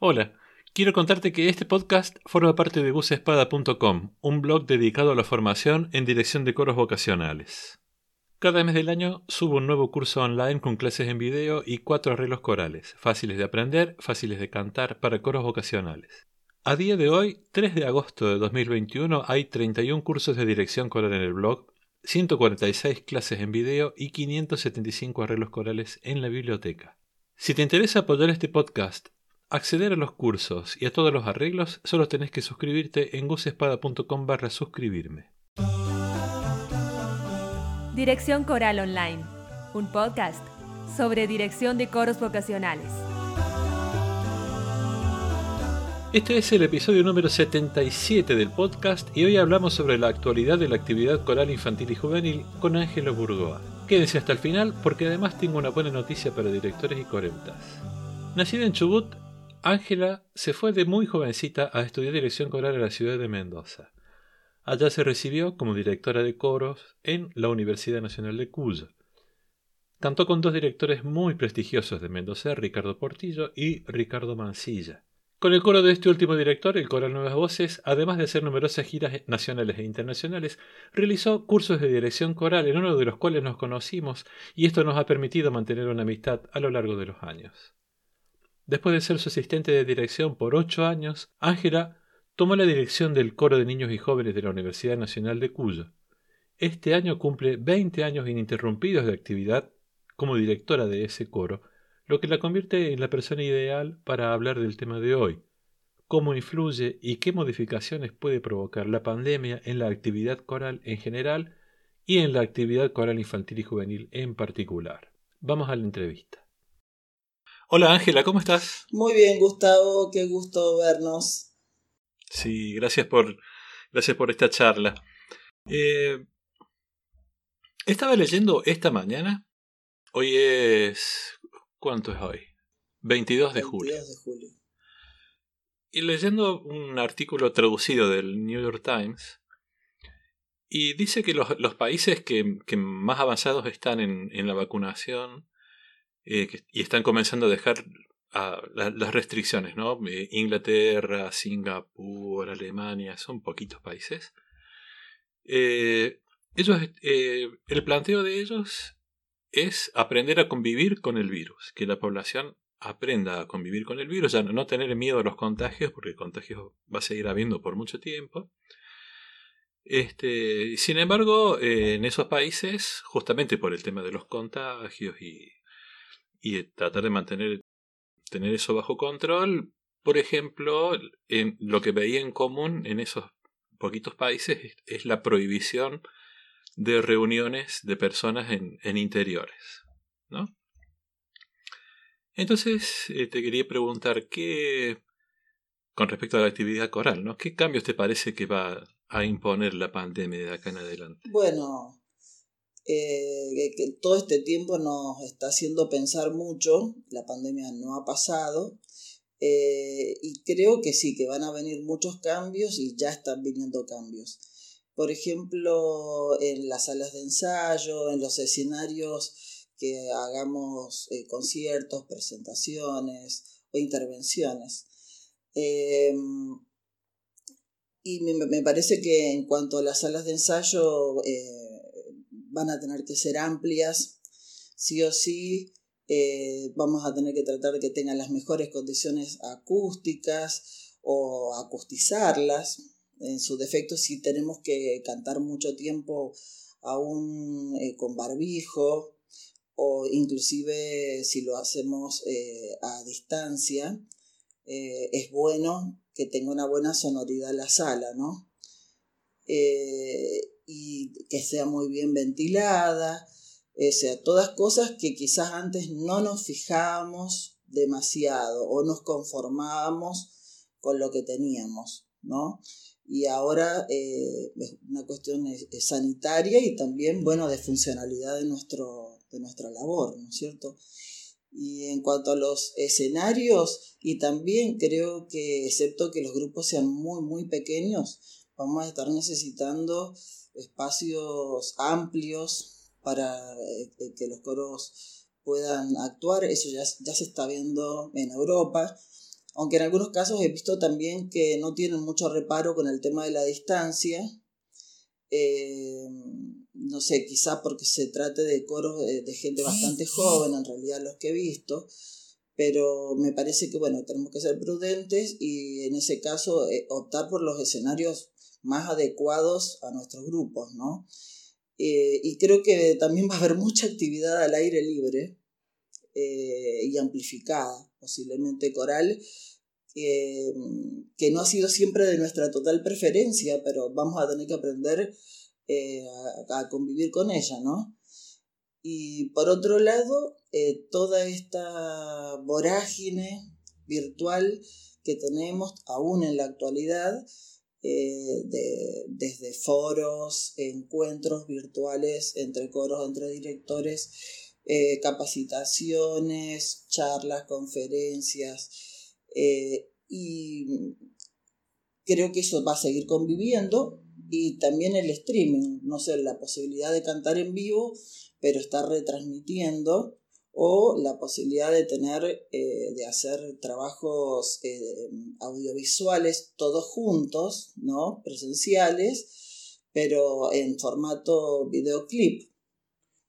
Hola, quiero contarte que este podcast forma parte de busespada.com, un blog dedicado a la formación en dirección de coros vocacionales. Cada mes del año subo un nuevo curso online con clases en video y cuatro arreglos corales, fáciles de aprender, fáciles de cantar para coros vocacionales. A día de hoy, 3 de agosto de 2021, hay 31 cursos de dirección coral en el blog, 146 clases en video y 575 arreglos corales en la biblioteca. Si te interesa apoyar este podcast acceder a los cursos y a todos los arreglos, solo tenés que suscribirte en gusespada.com barra suscribirme. Dirección Coral Online, un podcast sobre dirección de coros vocacionales. Este es el episodio número 77 del podcast y hoy hablamos sobre la actualidad de la actividad coral infantil y juvenil con Ángelo Burgoa. Quédense hasta el final porque además tengo una buena noticia para directores y coreutas. Nacida en Chubut, Ángela se fue de muy jovencita a estudiar dirección coral en la ciudad de Mendoza. Allá se recibió como directora de coros en la Universidad Nacional de Cuyo. Cantó con dos directores muy prestigiosos de Mendoza, Ricardo Portillo y Ricardo Mancilla. Con el coro de este último director, el Coral Nuevas Voces, además de hacer numerosas giras nacionales e internacionales, realizó cursos de dirección coral en uno de los cuales nos conocimos y esto nos ha permitido mantener una amistad a lo largo de los años. Después de ser su asistente de dirección por ocho años, Ángela tomó la dirección del coro de niños y jóvenes de la Universidad Nacional de Cuyo. Este año cumple 20 años ininterrumpidos de actividad como directora de ese coro, lo que la convierte en la persona ideal para hablar del tema de hoy, cómo influye y qué modificaciones puede provocar la pandemia en la actividad coral en general y en la actividad coral infantil y juvenil en particular. Vamos a la entrevista. Hola Ángela, ¿cómo estás? Muy bien, Gustavo, qué gusto vernos. Sí, gracias por, gracias por esta charla. Eh, estaba leyendo esta mañana. Hoy es. ¿Cuánto es hoy? 22 de julio. 22 de julio. Y leyendo un artículo traducido del New York Times. Y dice que los, los países que, que, más avanzados están en, en la vacunación eh, y están comenzando a dejar a, la, las restricciones, ¿no? Eh, Inglaterra, Singapur, Alemania, son poquitos países. Eh, ellos, eh, el planteo de ellos es aprender a convivir con el virus, que la población aprenda a convivir con el virus, ya no, tener miedo a los contagios, porque el contagio va a seguir habiendo por mucho tiempo. Este, sin embargo, eh, en esos países, justamente por el tema de los contagios y y tratar de mantener tener eso bajo control. Por ejemplo, en lo que veía en común en esos poquitos países es, la prohibición de reuniones de personas en, en interiores. ¿no? Entonces, eh, te quería preguntar qué, con respecto a la actividad coral, ¿no? ¿Qué cambios te parece que va a imponer la pandemia de acá en adelante? Bueno, eh, que todo este tiempo nos está haciendo pensar mucho, la pandemia no ha pasado, eh, y creo que sí, que van a venir muchos cambios y ya están viniendo cambios. Por ejemplo, en las salas de ensayo, en los escenarios que hagamos eh, conciertos, presentaciones o intervenciones. Eh, y me, me, parece que en cuanto a las salas de ensayo, van a tener que ser amplias, sí o sí. Eh, vamos a tener que tratar de que tengan las mejores condiciones acústicas o acustizarlas. En su defecto, si tenemos que cantar mucho tiempo aún eh, con barbijo o inclusive si lo hacemos eh, a distancia, es bueno que tenga una buena sonoridad la sala, ¿no? Eh, y que sea muy bien ventilada, o sea, todas cosas que quizás antes no nos fijábamos demasiado o nos conformábamos con lo que teníamos, ¿no? Y ahora eh, es una cuestión sanitaria y también, bueno, de funcionalidad de, nuestro, de nuestra labor, ¿no es cierto? Y en cuanto a los escenarios, y también creo que, excepto que los grupos sean muy, muy pequeños, vamos a estar necesitando espacios amplios para eh, que los coros puedan actuar. Eso ya, se está viendo en Europa. aunque en algunos casos he visto también que no tienen mucho reparo con el tema de la distancia. Eh, no sé, quizá porque se trate de coros de, gente bastante joven, en realidad los que he visto, pero me parece que, bueno, tenemos que ser prudentes y en ese caso eh, optar por los escenarios más adecuados a nuestros grupos, ¿no? Eh, y creo que también va a haber mucha actividad al aire libre y amplificada, posiblemente coral, que no ha sido siempre de nuestra total preferencia, pero vamos a tener que aprender eh, a, convivir con ella, ¿no? Y por otro lado, eh, toda esta vorágine virtual que tenemos aún en la actualidad, eh, de, desde foros, encuentros virtuales entre coros, entre directores, capacitaciones, charlas, conferencias, y creo que eso va a seguir conviviendo y también el streaming, no sé, la posibilidad de cantar en vivo, pero estar retransmitiendo o la posibilidad de tener, eh, de hacer trabajos eh, audiovisuales todos juntos, ¿no? Presenciales, pero en formato videoclip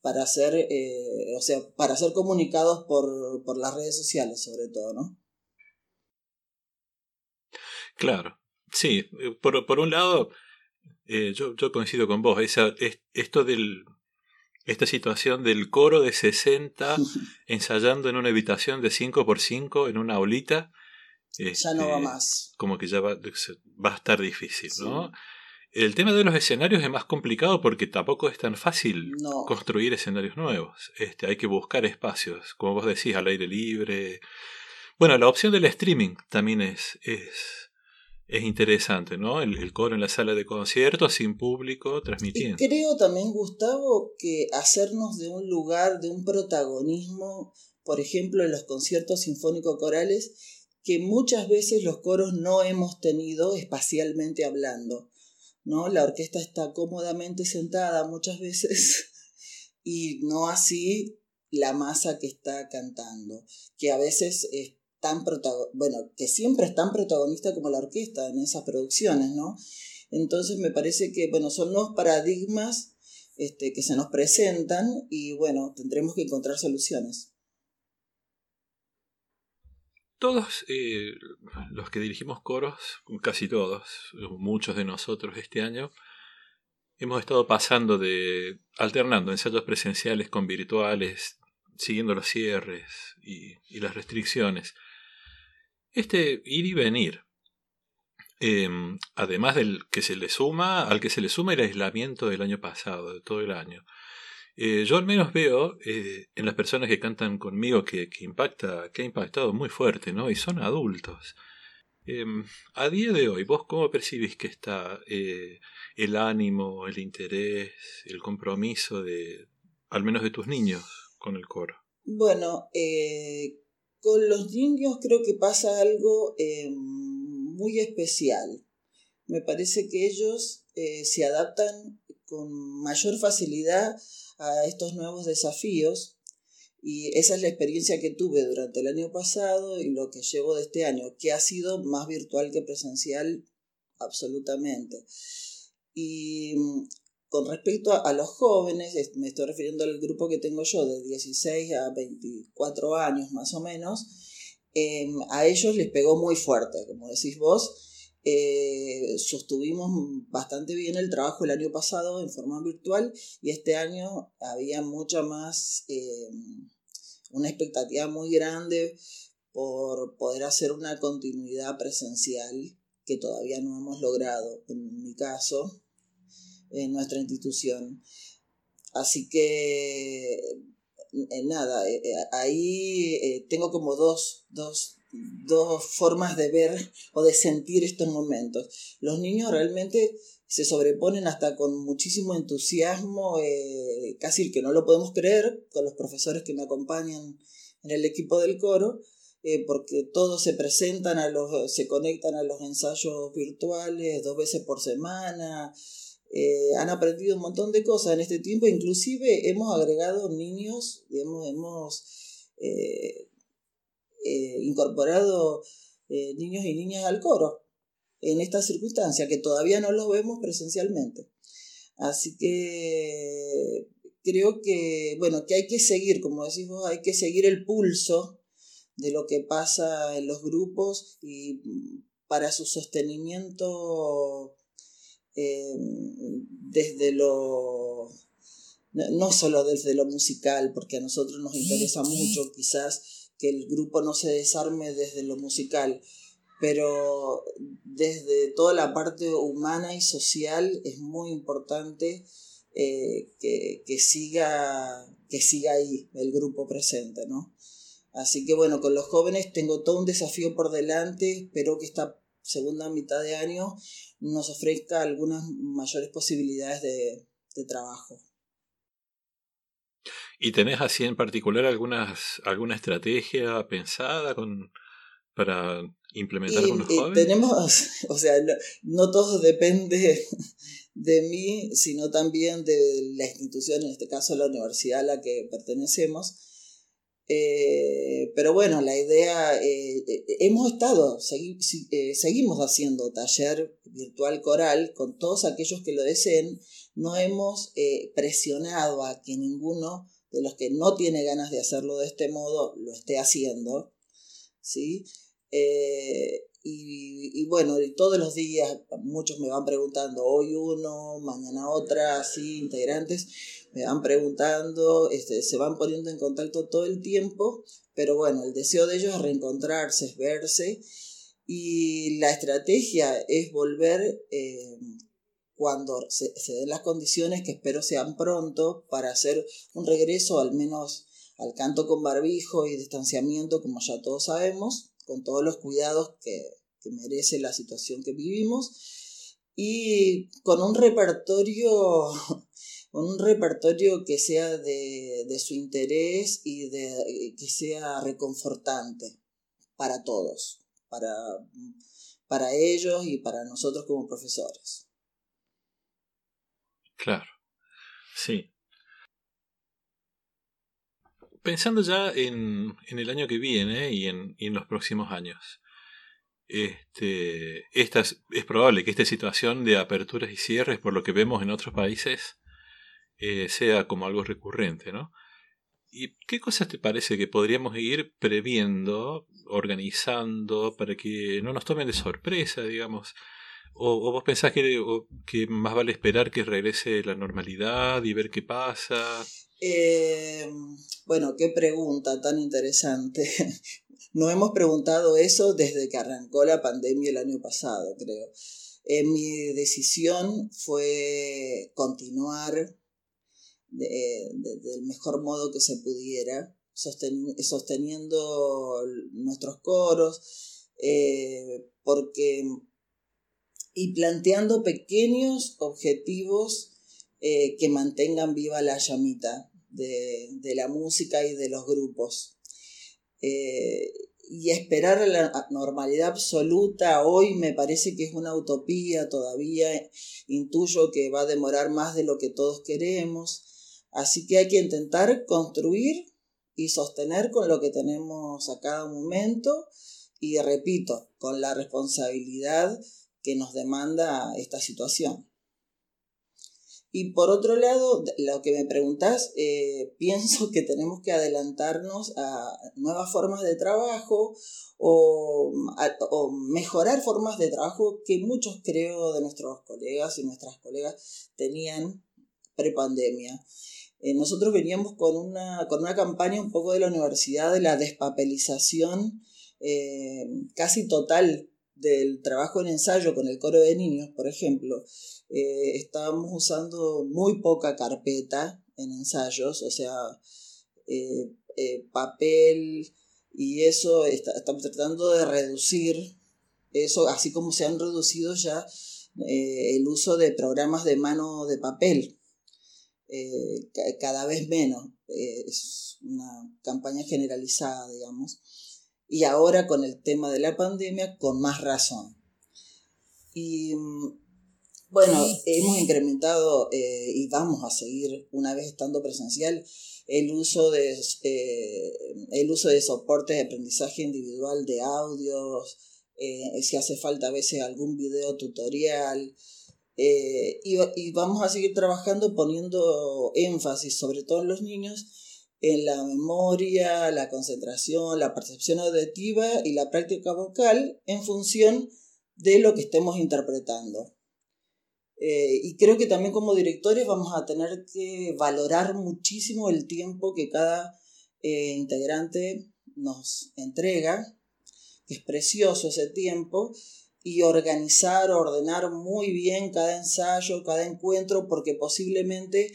para ser, eh, o sea, para ser comunicados por, por las redes sociales sobre todo, ¿no? Claro, sí, por, por un lado, yo, yo, coincido con vos. Esa, esto del, esta situación del coro de 60 ensayando en una habitación de 5x5 en una aulita. ya no va este, más. Como que ya va, va a estar difícil, ¿no? El tema de los escenarios es más complicado porque tampoco es tan fácil construir escenarios nuevos. Este, hay que buscar espacios, como vos decís, al aire libre. Bueno, la opción del streaming también es, es es interesante, ¿no? El, coro en la sala de conciertos sin público transmitiendo. Creo también, Gustavo, que hacernos de un lugar, de un protagonismo, por ejemplo, en los conciertos sinfónico-corales, que muchas veces los coros no hemos tenido espacialmente hablando, ¿no? La orquesta está cómodamente sentada muchas veces y no así la masa que está cantando, que a veces es bueno, que siempre es tan protagonista como la orquesta en esas producciones, ¿no? Entonces me parece que, bueno, son los paradigmas este, que se nos presentan y, bueno, tendremos que encontrar soluciones. Todos eh, los que dirigimos coros, casi todos, muchos de nosotros este año, hemos estado pasando de alternando ensayos presenciales con virtuales, siguiendo los cierres y las restricciones. Este ir y venir, em, además del que se le suma, al que se le suma el aislamiento del año pasado, de todo el año. Eh, yo al menos veo eh, en las personas que cantan conmigo que, impacta, que ha impactado muy fuerte, ¿no? Y son adultos. Em, a día de hoy, ¿vos cómo percibís que está eh, el ánimo, el interés, el compromiso de, al menos de tus niños, con el coro? Bueno, eh, con los niños creo que pasa algo eh, muy especial. Me parece que ellos eh, se adaptan con mayor facilidad a estos nuevos desafíos y esa es la experiencia que tuve durante el año pasado y lo que llevo de este año, que ha sido más virtual que presencial absolutamente. Y con respecto a, los jóvenes, me estoy refiriendo al grupo que tengo yo, de 16 a 24 años más o menos, em, a ellos les pegó muy fuerte, como decís vos. Eh, sostuvimos bastante bien el trabajo el año pasado en forma virtual y este año había mucha más, em, una expectativa muy grande por poder hacer una continuidad presencial que todavía no hemos logrado en mi caso en nuestra institución. Así que, eh, nada, eh, eh, ahí tengo como dos, dos, dos formas de ver o de sentir estos momentos. Los niños realmente se sobreponen hasta con muchísimo entusiasmo, casi que no lo podemos creer, con los profesores que me acompañan en el equipo del coro, porque todos se presentan a los, se conectan a los ensayos virtuales dos veces por semana, eh, han aprendido un montón de cosas en este tiempo, inclusive hemos agregado niños, hemos eh, eh, incorporado niños y niñas al coro en esta circunstancia, que todavía no los vemos presencialmente. Así que creo que, bueno, que hay que seguir, como decís vos, hay que seguir el pulso de lo que pasa en los grupos y para su sostenimiento eh, desde lo no solo desde lo musical, porque a nosotros nos interesa mucho quizás que el grupo no se desarme desde lo musical, pero desde toda la parte humana y social es muy importante eh, que, siga, que siga ahí el grupo presente, ¿no? Así que bueno, con los jóvenes tengo todo un desafío por delante, espero que esta segunda mitad de año nos ofrezca algunas mayores posibilidades de, de trabajo. ¿Y tenés así en particular algunas, alguna estrategia pensada con, para implementar con los jóvenes? Tenemos, o sea, no, todo depende de mí, sino también de la institución, en este caso la universidad a la que pertenecemos. Eh, pero bueno, la idea, eh, eh, hemos estado, seguimos haciendo taller virtual coral con todos aquellos que lo deseen. No hemos presionado a que ninguno de los que no tiene ganas de hacerlo de este modo lo esté haciendo, ¿sí? Y, bueno, y todos los días muchos me van preguntando, hoy uno, mañana otra, así, integrantes, me van preguntando, este, se van poniendo en contacto todo el tiempo, pero bueno, el deseo de ellos es reencontrarse, es verse, y la estrategia es volver eh, cuando se, den las condiciones que espero sean pronto para hacer un regreso al menos al canto con barbijo y distanciamiento como ya todos sabemos, con todos los cuidados que, merece la situación que vivimos y con un repertorio con un repertorio que sea de, de su interés y de, que sea reconfortante para todos, para, para ellos y para nosotros como profesores. Claro, sí. Pensando ya en, en el año que viene y en, en los próximos años, este, esta es, probable que esta situación de aperturas y cierres, por lo que vemos en otros países, eh, sea como algo recurrente, ¿no? ¿Y qué cosas te parece que podríamos ir previendo, organizando, para que no nos tomen de sorpresa, digamos? ¿O, vos pensás que, más vale esperar que regrese la normalidad y ver qué pasa? Eh, bueno, qué pregunta tan interesante. no hemos preguntado eso desde que arrancó la pandemia el año pasado, creo. Eh, mi decisión fue continuar del mejor modo que se pudiera, sosteniendo nuestros coros, eh, porque y planteando pequeños objetivos eh, que mantengan viva la llamita de, la música y de los grupos. Eh, y esperar la normalidad absoluta hoy me parece que es una utopía todavía, intuyo que va a demorar más de lo que todos queremos, así que hay que intentar construir y sostener con lo que tenemos a cada momento y repito, con la responsabilidad que nos demanda esta situación. Y por otro lado, lo que me preguntas, eh, pienso que tenemos que adelantarnos a nuevas formas de trabajo o, o, mejorar formas de trabajo que muchos creo de nuestros colegas y nuestras colegas tenían prepandemia. Eh, nosotros veníamos con una, con una campaña un poco de la universidad de la despapelización eh, casi total del trabajo en ensayo con el coro de niños, por ejemplo, eh, estábamos usando muy poca carpeta en ensayos, o sea, eh, papel y eso, estamos tratando de reducir eso, así como se han reducido ya el uso de programas de mano de papel, cada vez menos. es una campaña generalizada, digamos y ahora con el tema de la pandemia con más razón. Y mm, bueno, hemos incrementado eh, y vamos a seguir una vez estando presencial el uso de, eh, el uso de soportes de aprendizaje individual de audios, eh, si hace falta a veces algún video tutorial. Eh, y, vamos a seguir trabajando poniendo énfasis, sobre todo en los niños, en la memoria, la concentración, la percepción auditiva y la práctica vocal en función de lo que estemos interpretando. Eh, y creo que también como directores vamos a tener que valorar muchísimo el tiempo que cada integrante nos entrega que es precioso ese tiempo, y organizar, ordenar muy bien cada ensayo, cada encuentro, porque posiblemente,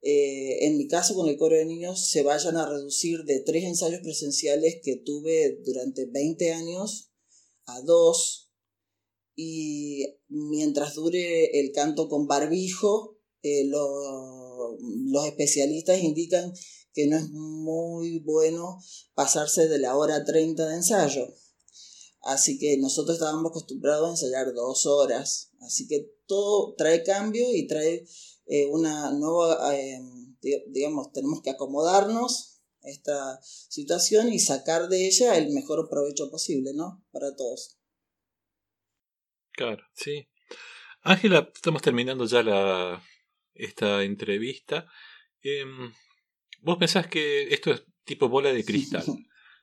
eh, en mi caso con el coro de niños, se vayan a reducir de tres ensayos presenciales que tuve durante 20 años a dos, y mientras dure el canto con barbijo, eh, los especialistas indican que no es muy bueno pasarse de la hora 30 de ensayo. Así que nosotros estábamos acostumbrados a ensayar dos horas. Así que todo trae cambio y trae eh, una nueva, eh, digamos, tenemos que acomodarnos a esta situación y sacar de ella el mejor provecho posible, ¿no? Para todos. Claro, sí. Ángela, estamos terminando ya la, esta entrevista. Em, ¿Vos pensás que esto es tipo bola de cristal?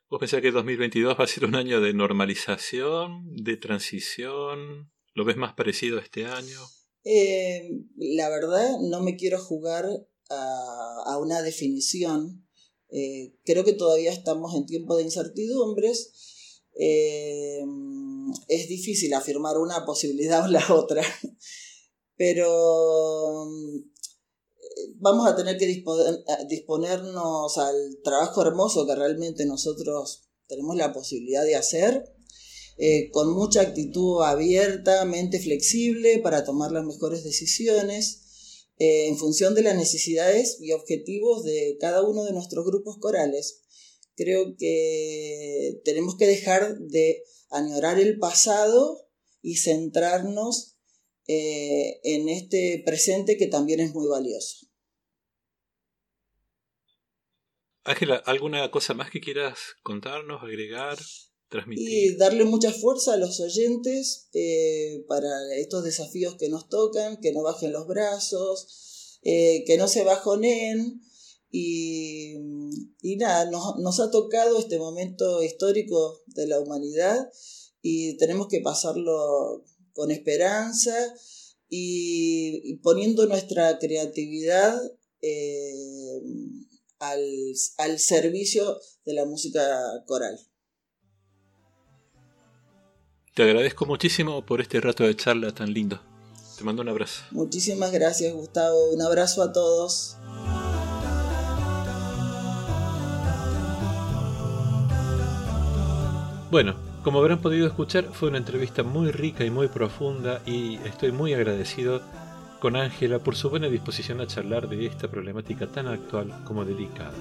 ¿Vos pensás que 2022 va a ser un año de normalización, de transición? ¿Lo ves más parecido a este año? Eh, la verdad, no me quiero jugar a, una definición. Eh, creo que todavía estamos en tiempo de incertidumbres. Eh, es difícil afirmar una posibilidad o la otra. Pero vamos a tener que disponernos al trabajo hermoso que realmente nosotros tenemos la posibilidad de hacer, eh, con mucha actitud abierta, mente flexible para tomar las mejores decisiones eh, en función de las necesidades y objetivos de cada uno de nuestros grupos corales. Creo que tenemos que dejar de añorar el pasado y centrarnos eh, en este presente que también es muy valioso. Ángela, ¿alguna cosa más que quieras contarnos, agregar, transmitir? Y darle mucha fuerza a los oyentes eh, para estos desafíos que nos tocan, que no bajen los brazos, eh, que no se bajonen. Y, y nada, nos, nos ha tocado este momento histórico de la humanidad y tenemos que pasarlo con esperanza y, poniendo nuestra creatividad eh, al, al servicio de la música coral. Te agradezco muchísimo por este rato de charla tan lindo. Te mando un abrazo. Muchísimas gracias, Gustavo. Un abrazo a todos. Bueno, como habrán podido escuchar, fue una entrevista muy rica y muy profunda y estoy muy agradecido con Ángela por su buena disposición a charlar de esta problemática tan actual como delicada.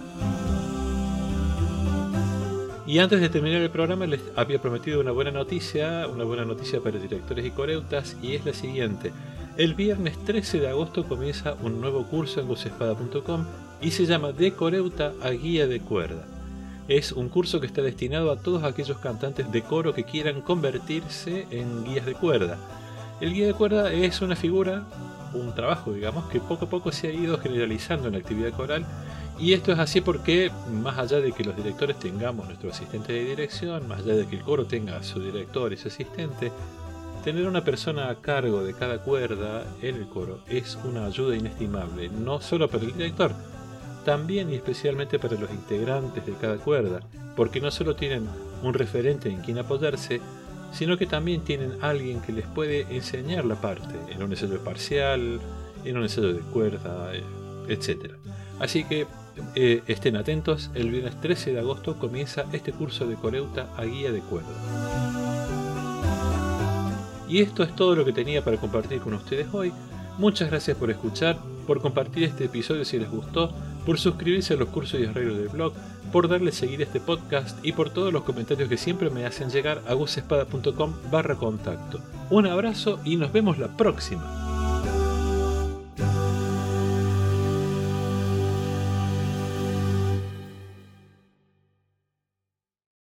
Y antes de terminar el programa les había prometido una buena noticia, una buena noticia para directores y coreutas, y es la siguiente. El viernes 13 de agosto comienza un nuevo curso en gusespada.com y se llama De Coreuta a Guía de Cuerda. Es un curso que está destinado a todos aquellos cantantes de coro que quieran convertirse en guías de cuerda. El guía de cuerda es una figura un trabajo, digamos, que poco a poco se ha ido generalizando en la actividad coral. Y esto es así porque, más allá de que los directores tengamos nuestro asistente de dirección, más allá de que el coro tenga su director y su asistente, tener una persona a cargo de cada cuerda en el coro es una ayuda inestimable, no solo para el director, también y especialmente para los integrantes de cada cuerda, porque no solo tienen un referente en quien apoyarse, sino que también tienen alguien que les puede enseñar la parte en un ensayo parcial, en un ensayo de cuerda, eh, etc. Así que eh, estén atentos, el viernes 13 de agosto comienza este curso de Coreuta a guía de cuerda. Y esto es todo lo que tenía para compartir con ustedes hoy. Muchas gracias por escuchar, por compartir este episodio si les gustó, por suscribirse a los cursos y arreglos del blog, por darle seguir este podcast y por todos los comentarios que siempre me hacen llegar a gusespada.com barra contacto. Un abrazo y nos vemos la próxima.